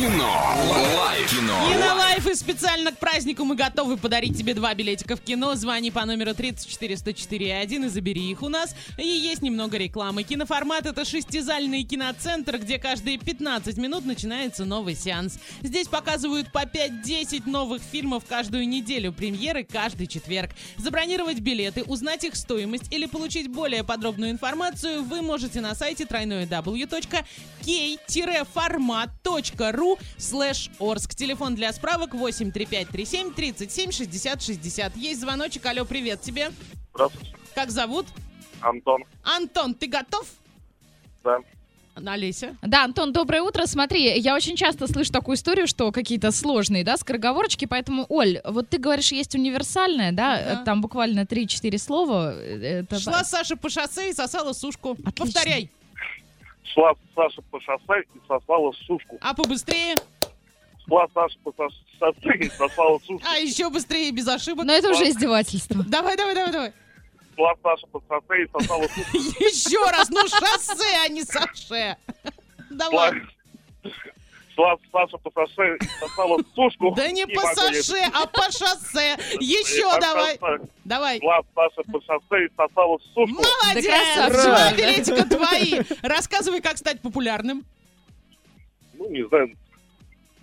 Кино. Лайф. Кино. Кинолайф и специально к празднику мы готовы подарить тебе два билетика в кино. Звони по номеру 34 104 1 и забери их у нас. И есть немного рекламы. Киноформат — это шестизальный киноцентр, где каждые 15 минут начинается новый сеанс. Здесь показывают по 5-10 новых фильмов каждую неделю. Премьеры каждый четверг. Забронировать билеты, узнать их стоимость или получить более подробную информацию вы можете на сайте www.k-format.ru slash Орск. Телефон для справок 83537 37 60 60. Есть звоночек. Алло, привет тебе. Здравствуйте, Как зовут? Антон. Антон, ты готов? Да. Олеся. Да, Антон, доброе утро. Смотри, я очень часто слышу такую историю, что какие-то сложные, да, скороговорочки, поэтому, Оль, вот ты говоришь, есть универсальная, да, Ага. там буквально 3-4 слова. э, Это... Шла Саша по шоссе и сосала сушку. Отлично. Повторяй. Шла Саша по шоссе и сосала сушку. А побыстрее. Шла Саша по шоссе и сосала сушку. А еще быстрее без ошибок. Но это уже издевательство. Давай, давай, давай, давай. Шла Саша по шоссе и сосала сушку. Еще раз. Ну, шоссе, а не саше. Давай. Саша по шоссе сосала сушку. Да не по саше, а по шоссе. Еще давай. шоссе. Давай. Саша по шоссе и сосала сушку. Молодец! Красавчик. Два билетика твои. Рассказывай, как стать популярным. Ну, не знаю,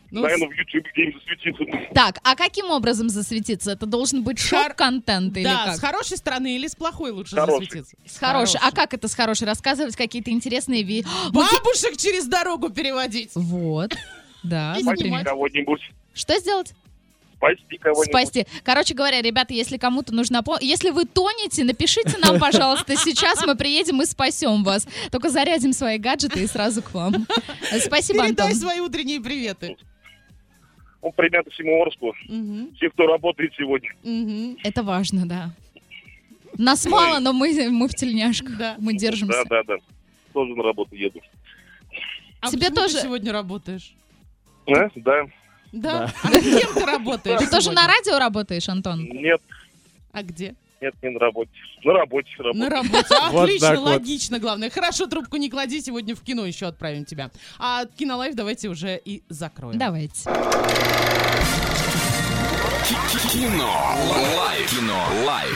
Ну, наверное, в YouTube где-нибудь засветиться. Так, а каким образом засветиться? Это должен быть Хар- шок-контент или да, как? с хорошей стороны или с плохой лучше Хорошей. засветиться? С хорошей. А как это с хорошей? Рассказывать какие-то интересные ви... Бабушек через дорогу переводить. Вот. Да, Спасти кого-нибудь. Что сделать? Спасти кого-нибудь. Спасти. Короче говоря, ребята, если кому-то нужна помощь, если вы тонете, напишите нам, пожалуйста, сейчас мы приедем и спасем вас. Только зарядим свои гаджеты и сразу к вам. Спасибо, Передай Антон. свои утренние приветы. Ну, примерно всему Орску. Мгм, Все, кто работает сегодня. мгм. Это важно, да. Нас мало, но мы, мы в тельняшках. Да. Мы Да, держимся. да, да. Тоже на работу еду. А Тебе почему ты тоже- сегодня работаешь? А? Да. Да? А кем ты работаешь Ты тоже на радио работаешь, Антон? Нет, А где? Нет, не на работе. На работе работаю. На работе. Вот Отлично, вот. логично, главное. Хорошо, трубку не клади, сегодня в кино еще отправим тебя. А кинолайф давайте уже и закроем. Давайте. Кино. Лайф. Кино. Лайф.